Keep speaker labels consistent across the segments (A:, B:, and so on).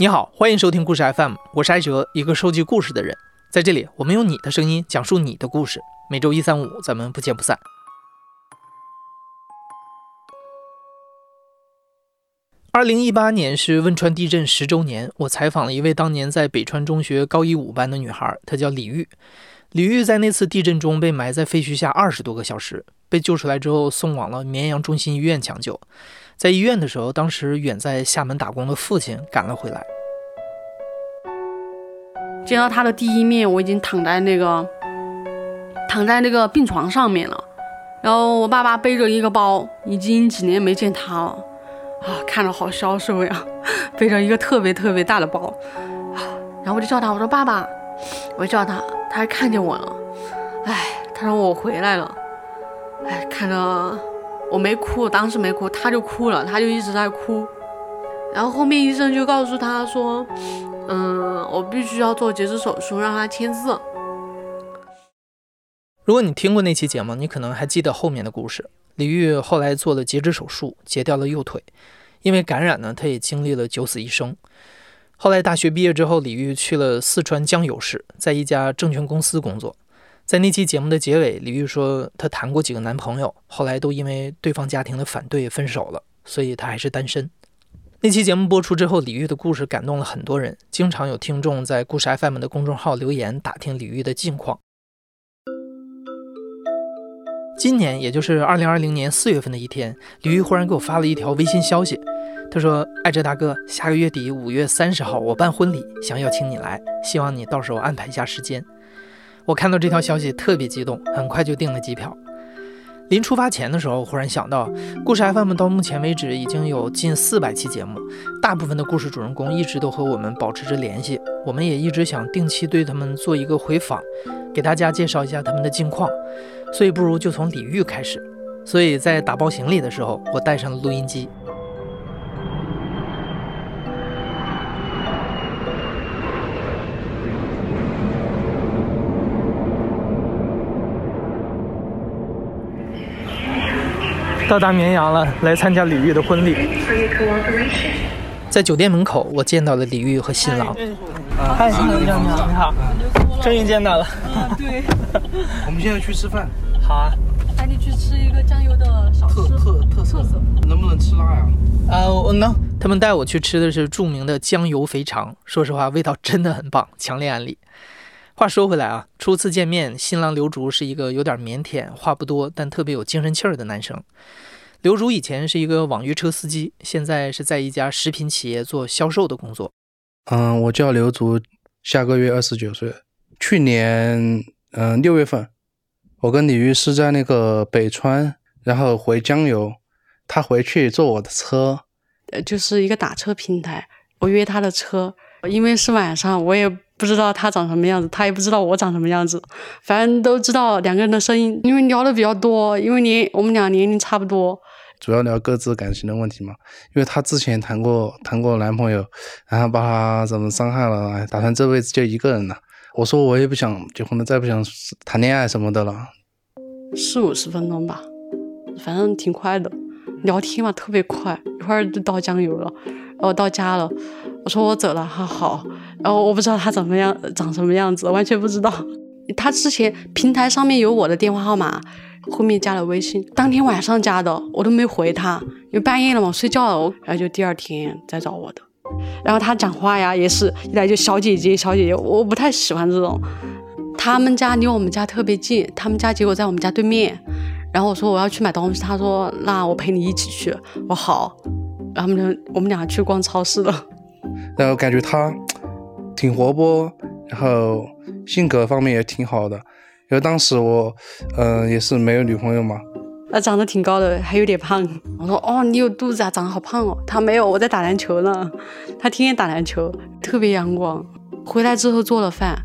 A: 你好，欢迎收听故事 FM，我是艾哲，一个收集故事的人。在这里，我们用你的声音讲述你的故事。每周一、三、五，咱们不见不散。二零一八年是汶川地震十周年，我采访了一位当年在北川中学高一五班的女孩，她叫李玉。李玉在那次地震中被埋在废墟下二十多个小时，被救出来之后送往了绵阳中心医院抢救。在医院的时候，当时远在厦门打工的父亲赶了回来。
B: 见到他的第一面，我已经躺在那个躺在那个病床上面了。然后我爸爸背着一个包，已经几年没见他了，啊，看着好消瘦呀，背着一个特别特别大的包，啊，然后我就叫他，我说爸爸，我就叫他，他还看见我了，哎，他说我回来了，哎，看着。我没哭，当时没哭，他就哭了，他就一直在哭。然后后面医生就告诉他说：“嗯，我必须要做截肢手术，让他签字。”
A: 如果你听过那期节目，你可能还记得后面的故事。李玉后来做了截肢手术，截掉了右腿，因为感染呢，他也经历了九死一生。后来大学毕业之后，李玉去了四川江油市，在一家证券公司工作。在那期节目的结尾，李玉说她谈过几个男朋友，后来都因为对方家庭的反对分手了，所以她还是单身。那期节目播出之后，李玉的故事感动了很多人，经常有听众在故事 FM 的公众号留言打听李玉的近况。今年，也就是二零二零年四月份的一天，李玉忽然给我发了一条微信消息，他说：“艾哲大哥，下个月底五月三十号我办婚礼，想邀请你来，希望你到时候安排一下时间。”我看到这条消息特别激动，很快就订了机票。临出发前的时候，忽然想到，故事 FM 到目前为止已经有近四百期节目，大部分的故事主人公一直都和我们保持着联系，我们也一直想定期对他们做一个回访，给大家介绍一下他们的近况，所以不如就从李玉开始。所以在打包行李的时候，我带上了录音机。到达绵阳了，来参加李玉的婚礼。在酒店门口，我见到了李玉和新郎。
C: 嗨，你好，你好，你好，终于见到了。
D: 对，我们现在去吃饭。
C: 好啊，
B: 带你去吃一个江油的小
D: 特特特色，能不能吃辣呀？
A: 啊，我能。他们带我去吃的是著名的江油肥肠，说实话，味道真的很棒，强烈安利。话说回来啊，初次见面，新郎刘竹是一个有点腼腆、话不多，但特别有精神气儿的男生。刘竹以前是一个网约车司机，现在是在一家食品企业做销售的工作。
D: 嗯，我叫刘竹，下个月二十九岁。去年嗯六月份，我跟李玉是在那个北川，然后回江油，他回去坐我的车，
B: 呃，就是一个打车平台，我约他的车，因为是晚上，我也。不知道他长什么样子，他也不知道我长什么样子，反正都知道两个人的声音，因为聊的比较多，因为年我们俩年龄差不多，
D: 主要聊各自感情的问题嘛。因为她之前谈过谈过男朋友，然后把他怎么伤害了，打算这辈子就一个人了。我说我也不想结婚了，再不想谈恋爱什么的了。
B: 四五十分钟吧，反正挺快的，聊天嘛特别快，一会儿就到酱油了，然后到家了。我说我走了，他好，然后我不知道他怎么样，长什么样子，完全不知道。他之前平台上面有我的电话号码，后面加了微信，当天晚上加的，我都没回他，因为半夜了嘛，睡觉了。然后就第二天再找我的。然后他讲话呀，也是一来就小姐姐，小姐姐，我不太喜欢这种。他们家离我们家特别近，他们家结果在我们家对面。然后我说我要去买东西，他说那我陪你一起去，我好。然后我们我们俩去逛超市了。
D: 然后感觉他挺活泼，然后性格方面也挺好的。因为当时我，嗯，也是没有女朋友嘛。
B: 他长得挺高的，还有点胖。我说，哦，你有肚子啊，长得好胖哦。他没有，我在打篮球呢。他天天打篮球，特别阳光。回来之后做了饭，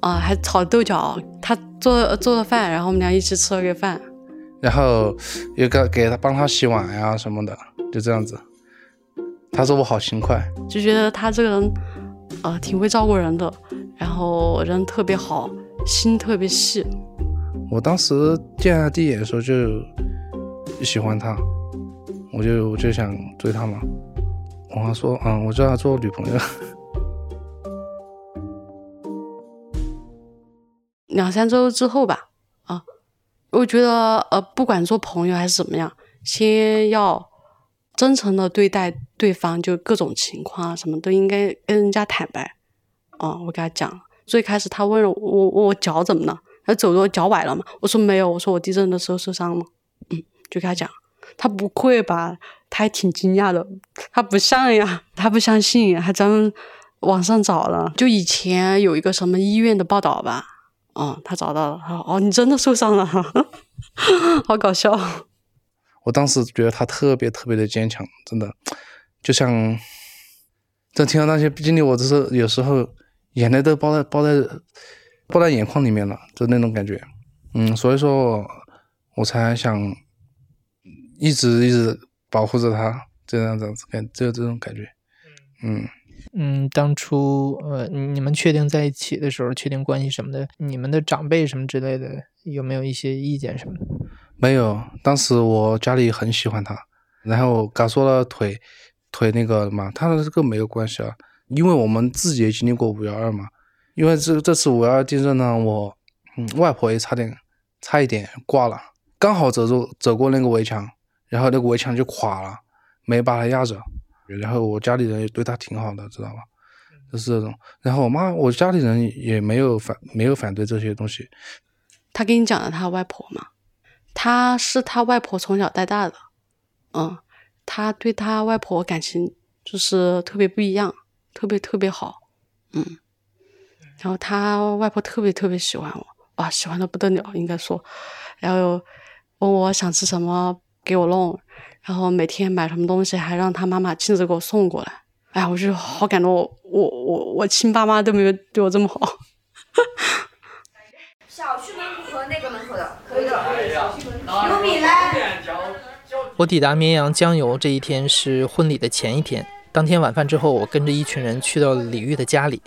B: 啊，还炒豆角。他做做了饭，然后我们俩一起吃了个饭。
D: 然后又给给他帮他洗碗呀什么的，就这样子。他说我好勤快，
B: 就觉得他这个人，呃，挺会照顾人的，然后人特别好，心特别细。
D: 我当时见他第一眼的时候就喜欢他，我就我就想追他嘛。我还说，嗯，我叫他做女朋友。
B: 两三周之后吧，啊，我觉得呃，不管做朋友还是怎么样，先要真诚的对待对方，就各种情况啊，什么都应该跟人家坦白。啊，我给他讲，最开始他问了我我脚怎么了，他走路脚崴了嘛？我说没有，我说我地震的时候受伤了。嗯，就给他讲，他不会吧？他还挺惊讶的，他不像呀，他不相信，还真网上找了，就以前有一个什么医院的报道吧。嗯，他找到了，他说：“哦，你真的受伤了，好搞笑。”
D: 我当时觉得他特别特别的坚强，真的，就像，在听到那些经历，我只是有时候眼泪都包在包在包在眼眶里面了，就那种感觉。嗯，所以说，我才想一直一直保护着他，这样子感，只有这种感觉。嗯。
A: 嗯，当初呃，你们确定在一起的时候，确定关系什么的，你们的长辈什么之类的，有没有一些意见什么的？
D: 没有，当时我家里很喜欢他，然后刚说了腿腿那个嘛，他的这个没有关系啊，因为我们自己也经历过五幺二嘛，因为这这次五幺二地震呢，我嗯外婆也差点差一点挂了，刚好走走走过那个围墙，然后那个围墙就垮了，没把他压着。然后我家里人也对他挺好的，知道吧？就是这种。然后我妈，我家里人也没有反，没有反对这些东西。
B: 他给你讲了他外婆嘛？他是他外婆从小带大的，嗯，他对他外婆感情就是特别不一样，特别特别好，嗯。然后他外婆特别特别喜欢我，哇，喜欢的不得了，应该说。然后问我想吃什么，给我弄。然后每天买什么东西，还让他妈妈亲自给我送过来。哎呀，我就好感动，我我我亲爸妈都没有对我这么好。
E: 小区门口和那个门口的，可以的。有米嘞。
A: 我抵达绵阳江油这一天是婚礼的前一天。当天晚饭之后，我跟着一群人去到了李玉的家里。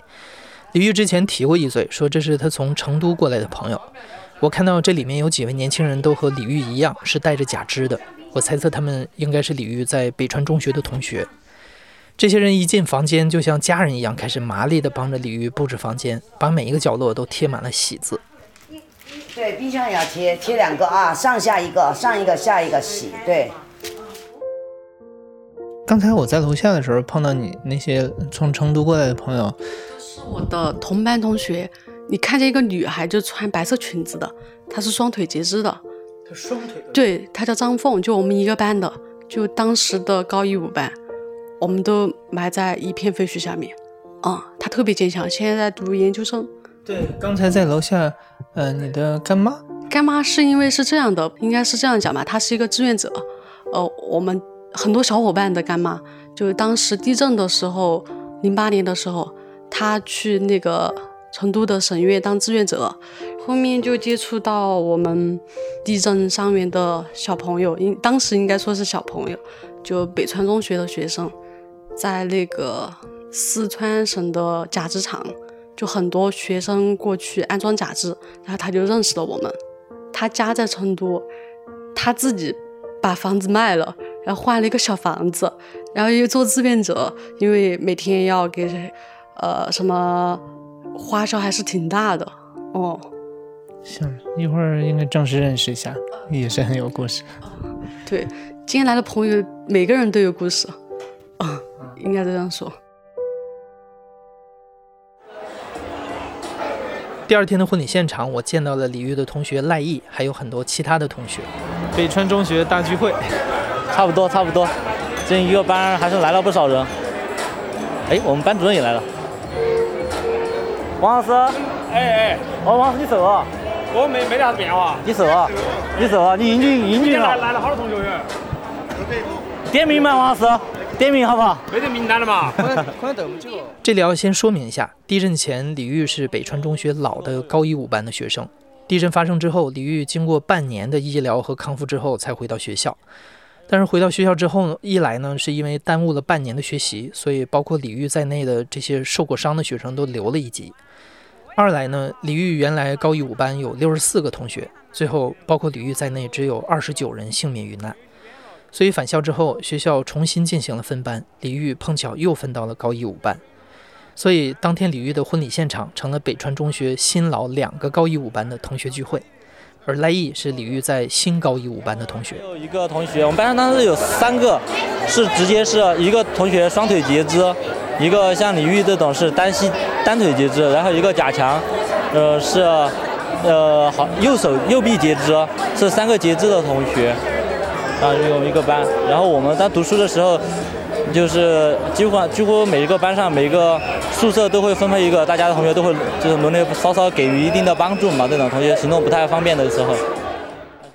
A: 李玉之前提过一嘴，说这是他从成都过来的朋友。我看到这里面有几位年轻人都和李玉一样，是带着假肢的。我猜测他们应该是李玉在北川中学的同学。这些人一进房间，就像家人一样，开始麻利地帮着李玉布置房间，把每一个角落都贴满了喜字。
E: 对，冰箱也要贴，贴两个啊，上下一个，上一个下一个洗。对。
A: 刚才我在楼下的时候碰到你那些从成都过来的朋友，
B: 是我的同班同学。你看见一个女孩就穿白色裙子的，她是双腿截肢的。
A: 她双腿
B: 对，她叫张凤，就我们一个班的，就当时的高一五班，我们都埋在一片废墟下面。啊，她特别坚强，现在在读研究生。
A: 对，刚才在楼下，呃，你的干妈，
B: 干妈是因为是这样的，应该是这样讲吧，她是一个志愿者。呃，我们很多小伙伴的干妈，就是当时地震的时候，零八年的时候，她去那个成都的省院当志愿者。后面就接触到我们地震伤员的小朋友，应当时应该说是小朋友，就北川中学的学生，在那个四川省的假肢厂，就很多学生过去安装假肢，然后他就认识了我们。他家在成都，他自己把房子卖了，然后换了一个小房子，然后又做志愿者，因为每天要给呃什么花销还是挺大的哦。
A: 行，一会儿应该正式认识一下，也是很有故事。
B: 对，今天来的朋友每个人都有故事，啊，应该这样说。
A: 第二天的婚礼现场，我见到了李玉的同学赖毅，还有很多其他的同学。北川中学大聚会，
C: 差不多差不多，这一个班还是来了不少人。哎，我们班主任也来了。王老师，
F: 哎哎，
C: 王，王老师你走啊？
F: 我没没得啥子变化。
C: 你瘦啊？你瘦啊？你英俊英俊
F: 了。来了好多同学。
C: 点名吗，王老师，点名好不好？
F: 没得名单了嘛？
A: 这里要先说明一下，地震前李玉是北川中学老的高一五班的学生。地震发生之后，李玉经过半年的医疗和康复之后才回到学校。但是回到学校之后呢，一来呢是因为耽误了半年的学习，所以包括李玉在内的这些受过伤的学生都留了一级。二来呢，李玉原来高一五班有六十四个同学，最后包括李玉在内只有二十九人幸免于难。所以返校之后，学校重新进行了分班，李玉碰巧又分到了高一五班。所以当天李玉的婚礼现场成了北川中学新老两个高一五班的同学聚会，而赖毅是李玉在新高一五班的同学。
C: 有一个同学，我们班上当时有三个是直接是一个同学双腿截肢，一个像李玉这种是单膝单腿截肢，然后一个贾强，呃是呃好右手右臂截肢，是三个截肢的同学，啊有一个班。然后我们当读书的时候，就是几乎几乎每一个班上每一个宿舍都会分配一个，大家的同学都会就是轮流稍稍给予一定的帮助嘛。这种同学行动不太方便的时候。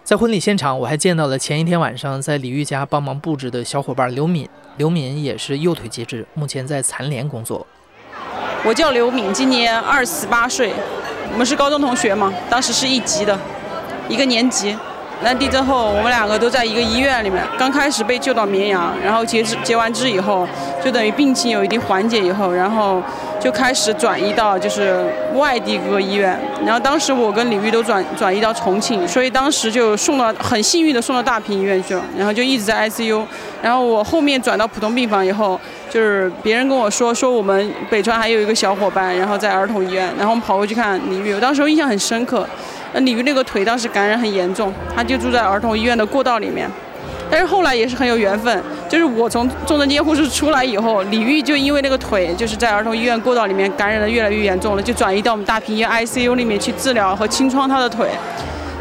A: 在婚礼现场，我还见到了前一天晚上在李玉家帮忙布置的小伙伴刘敏。刘敏也是右腿截肢，目前在残联工作。
G: 我叫刘敏，今年二十八岁，我们是高中同学嘛，当时是一级的，一个年级。那地震后，我们两个都在一个医院里面。刚开始被救到绵阳，然后截肢截完肢以后，就等于病情有一定缓解以后，然后就开始转移到就是外地各个医院。然后当时我跟李玉都转转移到重庆，所以当时就送到很幸运的送到大平医院去了，然后就一直在 ICU。然后我后面转到普通病房以后，就是别人跟我说说我们北川还有一个小伙伴，然后在儿童医院，然后我们跑过去看李玉，我当时印象很深刻。那李玉那个腿当时感染很严重，他就住在儿童医院的过道里面。但是后来也是很有缘分，就是我从重症监护室出来以后，李玉就因为那个腿就是在儿童医院过道里面感染的越来越严重了，就转移到我们大平医院 ICU 里面去治疗和清创他的腿。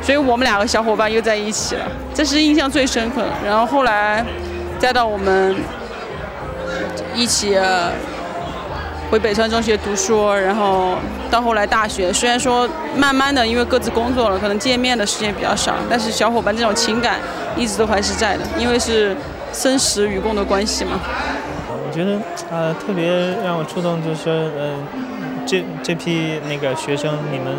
G: 所以我们两个小伙伴又在一起了，这是印象最深刻。然后后来再到我们一起。回北川中学读书，然后到后来大学，虽然说慢慢的因为各自工作了，可能见面的时间比较少，但是小伙伴这种情感一直都还是在的，因为是生死与共的关系嘛。
H: 我觉得呃特别让我触动，就是嗯这这批那个学生，你们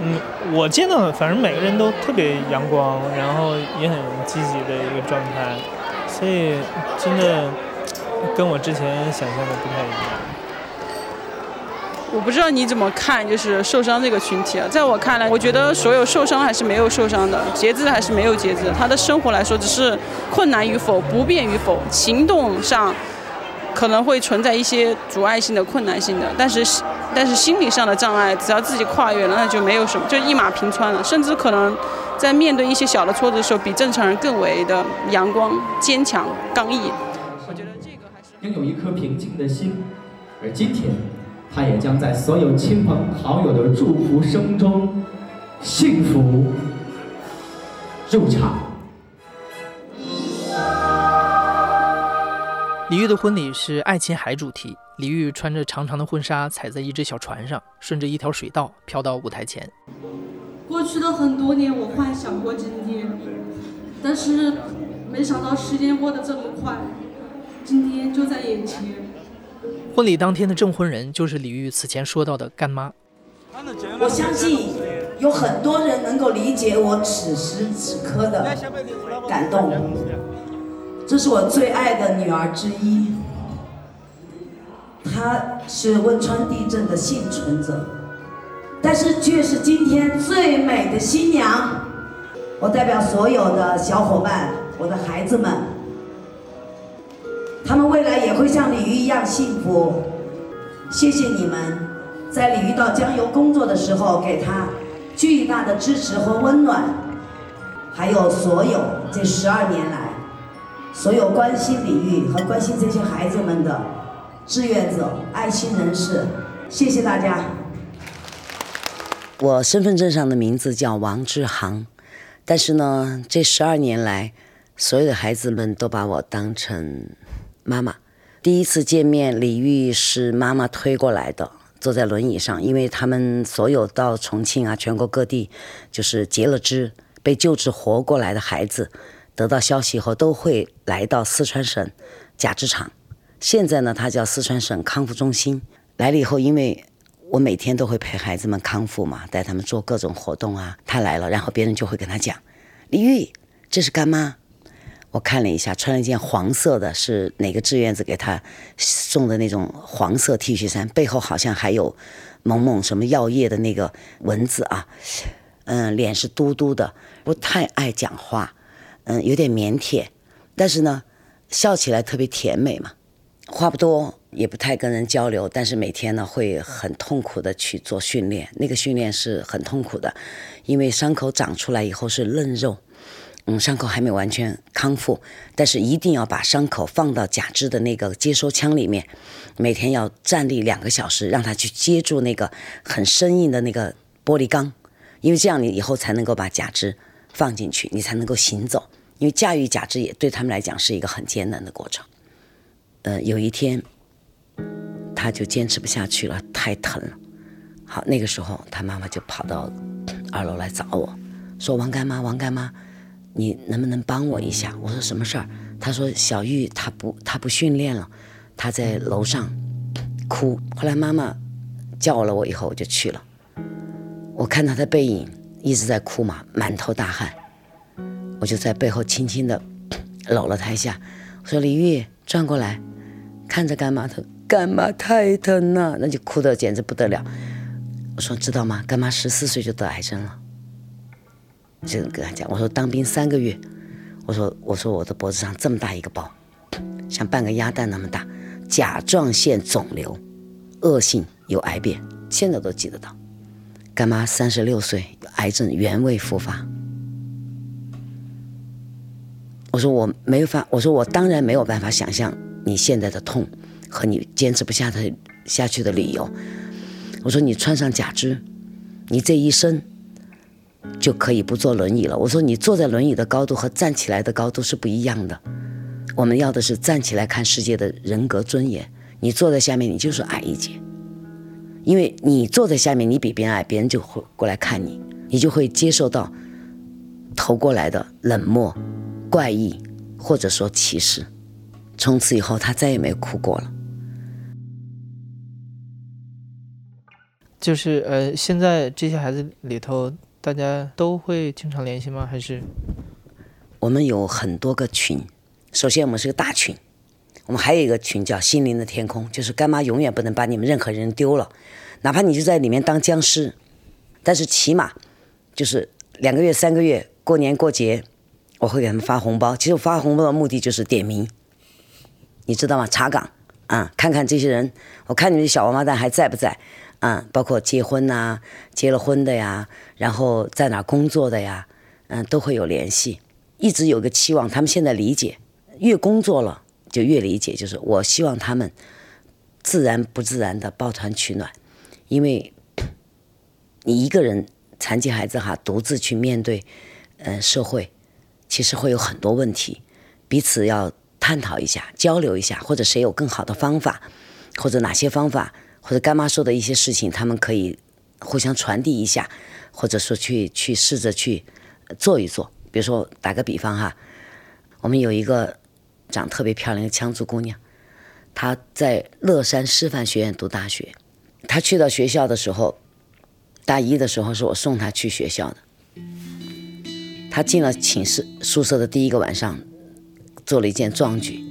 H: 嗯我见到反正每个人都特别阳光，然后也很积极的一个状态，所以真的跟我之前想象的不太一样。
G: 我不知道你怎么看，就是受伤这个群体啊。在我看来，我觉得所有受伤还是没有受伤的，截肢还是没有截肢。他的生活来说，只是困难与否、不便与否，行动上可能会存在一些阻碍性的困难性的，但是但是心理上的障碍，只要自己跨越了，那就没有什么，就一马平川了。甚至可能在面对一些小的挫折的时候，比正常人更为的阳光、坚强、刚毅。我觉得这个还是
I: 拥有一颗平静的心，而今天。他也将在所有亲朋好友的祝福声中，幸福入场。
A: 李玉的婚礼是爱琴海主题，李玉穿着长长的婚纱，踩在一只小船上，顺着一条水道飘到舞台前。
J: 过去的很多年，我幻想过今天，但是没想到时间过得这么快，今天就在眼前。
A: 婚礼当天的证婚人就是李玉此前说到的干妈。
E: 我相信有很多人能够理解我此时此刻的感动。这是我最爱的女儿之一，她是汶川地震的幸存者，但是却是今天最美的新娘。我代表所有的小伙伴，我的孩子们。也会像李玉一样幸福。谢谢你们，在李玉到江油工作的时候给他巨大的支持和温暖，还有所有这十二年来所有关心李玉和关心这些孩子们的志愿者、爱心人士，谢谢大家。
K: 我身份证上的名字叫王志航，但是呢，这十二年来，所有的孩子们都把我当成。妈妈，第一次见面，李玉是妈妈推过来的，坐在轮椅上，因为他们所有到重庆啊，全国各地，就是截了肢被救治活过来的孩子，得到消息以后都会来到四川省假肢厂，现在呢，它叫四川省康复中心。来了以后，因为我每天都会陪孩子们康复嘛，带他们做各种活动啊，他来了，然后别人就会跟他讲，李玉，这是干妈。我看了一下，穿了一件黄色的，是哪个志愿者给他送的那种黄色 T 恤衫，背后好像还有某某什么药业的那个文字啊。嗯，脸是嘟嘟的，不太爱讲话，嗯，有点腼腆，但是呢，笑起来特别甜美嘛，话不多，也不太跟人交流，但是每天呢会很痛苦的去做训练，那个训练是很痛苦的，因为伤口长出来以后是嫩肉，嗯，伤口还没完全康复，但是一定要把伤口放到假肢的那个接收腔里面，每天要站立两个小时，让它去接住那个很生硬的那个玻璃钢，因为这样你以后才能够把假肢放进去，你才能够行走。因为驾驭假肢也对他们来讲是一个很艰难的过程。呃，有一天，他就坚持不下去了，太疼了。好，那个时候他妈妈就跑到二楼来找我，说：“王干妈，王干妈，你能不能帮我一下？”我说：“什么事儿？”他说：“小玉她不她不训练了，她在楼上哭。”后来妈妈叫了我以后，我就去了。我看她的背影一直在哭嘛，满头大汗。我就在背后轻轻的搂了她一下，我说：“李玉，转过来，看着干妈。”她干妈太疼了，那就哭得简直不得了。我说：“知道吗？干妈十四岁就得癌症了。”就跟他讲，我说：“当兵三个月，我说我说我的脖子上这么大一个包，像半个鸭蛋那么大，甲状腺肿瘤，恶性有癌变，现在都记得到。干妈三十六岁，癌症原位复发。”我说我没有法，我说我当然没有办法想象你现在的痛和你坚持不下的下去的理由。我说你穿上假肢，你这一生就可以不坐轮椅了。我说你坐在轮椅的高度和站起来的高度是不一样的。我们要的是站起来看世界的人格尊严。你坐在下面，你就是矮一截，因为你坐在下面，你比别人矮，别人就会过来看你，你就会接受到投过来的冷漠。怪异，或者说歧视，从此以后他再也没哭过了。
A: 就是呃，现在这些孩子里头，大家都会经常联系吗？还是
K: 我们有很多个群。首先，我们是个大群，我们还有一个群叫“心灵的天空”，就是干妈永远不能把你们任何人丢了，哪怕你就在里面当僵尸，但是起码就是两个月、三个月，过年过节。我会给他们发红包，其实我发红包的目的就是点名，你知道吗？查岗啊，看看这些人，我看你们小王八蛋还在不在啊？包括结婚呐、结了婚的呀，然后在哪工作的呀，嗯，都会有联系。一直有个期望，他们现在理解，越工作了就越理解，就是我希望他们自然不自然的抱团取暖，因为你一个人残疾孩子哈，独自去面对嗯社会。其实会有很多问题，彼此要探讨一下、交流一下，或者谁有更好的方法，或者哪些方法，或者干妈说的一些事情，他们可以互相传递一下，或者说去去试着去做一做。比如说打个比方哈，我们有一个长特别漂亮的羌族姑娘，她在乐山师范学院读大学，她去到学校的时候，大一的时候是我送她去学校的。他进了寝室宿舍的第一个晚上，做了一件壮举。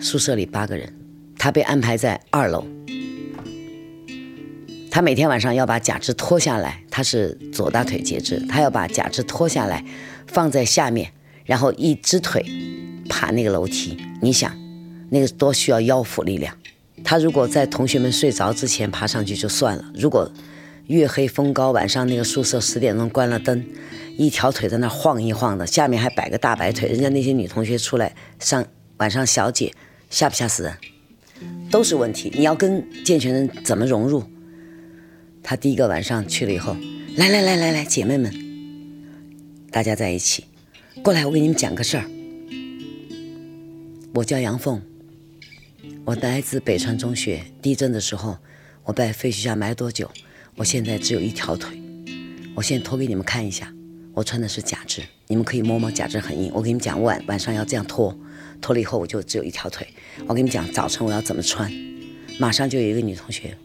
K: 宿舍里八个人，他被安排在二楼。他每天晚上要把假肢脱下来，他是左大腿截肢，他要把假肢脱下来放在下面，然后一只腿爬那个楼梯。你想，那个多需要腰腹力量。他如果在同学们睡着之前爬上去就算了，如果月黑风高，晚上那个宿舍十点钟关了灯。一条腿在那晃一晃的，下面还摆个大白腿，人家那些女同学出来上晚上小姐，吓不吓死人？都是问题。你要跟健全人怎么融入？他第一个晚上去了以后，来来来来来，姐妹们，大家在一起，过来，我给你们讲个事儿。我叫杨凤，我来自北川中学。地震的时候，我在废墟下埋多久？我现在只有一条腿，我现在脱给你们看一下。我穿的是假肢，你们可以摸摸假肢很硬。我跟你们讲，晚晚上要这样脱，脱了以后我就只有一条腿。我跟你们讲，早晨我要怎么穿？马上就有一个女同学，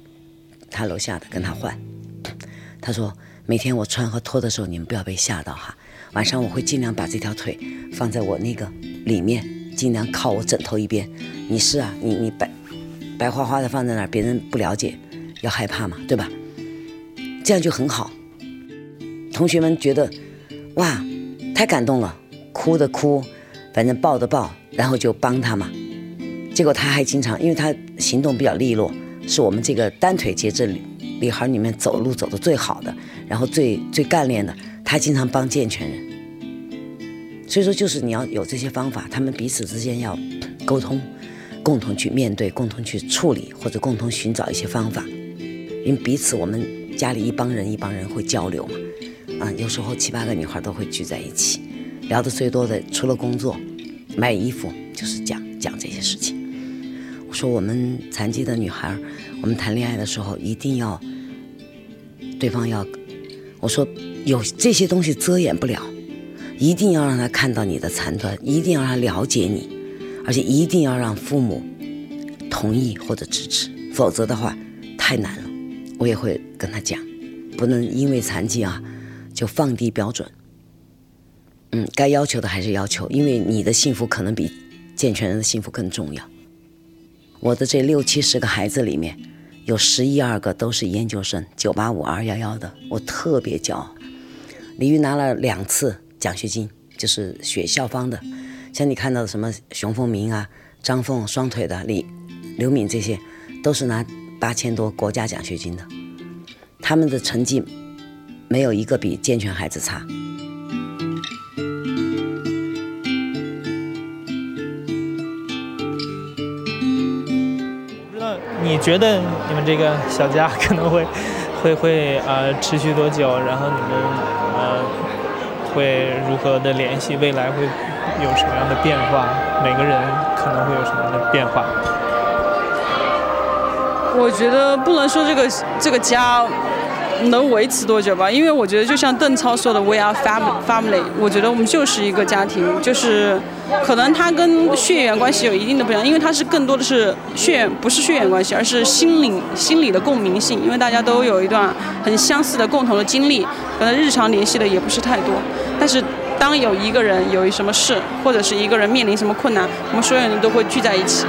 K: 他楼下的跟他换。他说每天我穿和脱的时候，你们不要被吓到哈。晚上我会尽量把这条腿放在我那个里面，尽量靠我枕头一边。你是啊，你你白白花花的放在那儿，别人不了解，要害怕嘛，对吧？这样就很好。同学们觉得。哇，太感动了，哭的哭，反正抱的抱，然后就帮他嘛。结果他还经常，因为他行动比较利落，是我们这个单腿截肢女孩里面走路走的最好的，然后最最干练的，他经常帮健全人。所以说，就是你要有这些方法，他们彼此之间要沟通，共同去面对，共同去处理，或者共同寻找一些方法。因为彼此，我们家里一帮人一帮人会交流嘛，啊，有时候七八个女孩都会聚在一起，聊的最多的除了工作、买衣服，就是讲讲这些事情。说我们残疾的女孩，我们谈恋爱的时候一定要对方要，我说有这些东西遮掩不了，一定要让他看到你的残端，一定要让他了解你，而且一定要让父母同意或者支持，否则的话太难了。我也会跟他讲，不能因为残疾啊就放低标准。嗯，该要求的还是要求，因为你的幸福可能比健全人的幸福更重要。我的这六七十个孩子里面，有十一二个都是研究生，九八五、二幺幺的，我特别骄傲。李玉拿了两次奖学金，就是学校方的，像你看到的什么熊凤鸣啊、张凤双腿的李刘敏这些，都是拿。八千多国家奖学金的，他们的成绩没有一个比健全孩子差。
H: 你觉得你们这个小家可能会 会会呃持续多久？然后你们呃会如何的联系？未来会有什么样的变化？每个人可能会有什么样的变化？
G: 我觉得不能说这个这个家能维持多久吧，因为我觉得就像邓超说的，We are family family。我觉得我们就是一个家庭，就是可能它跟血缘关系有一定的不一样，因为它是更多的是血缘，不是血缘关系，而是心灵心理的共鸣性，因为大家都有一段很相似的共同的经历，可能日常联系的也不是太多，但是当有一个人有什么事，或者是一个人面临什么困难，我们所有人都会聚在一起。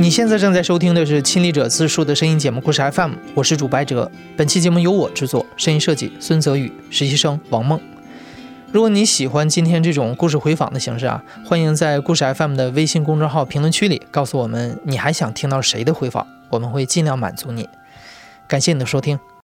A: 你现在正在收听的是亲历者自述的声音节目故事 FM，我是主白哲。本期节目由我制作，声音设计孙泽宇，实习生王梦。如果你喜欢今天这种故事回访的形式啊，欢迎在故事 FM 的微信公众号评论区里告诉我们你还想听到谁的回访，我们会尽量满足你。感谢你的收听。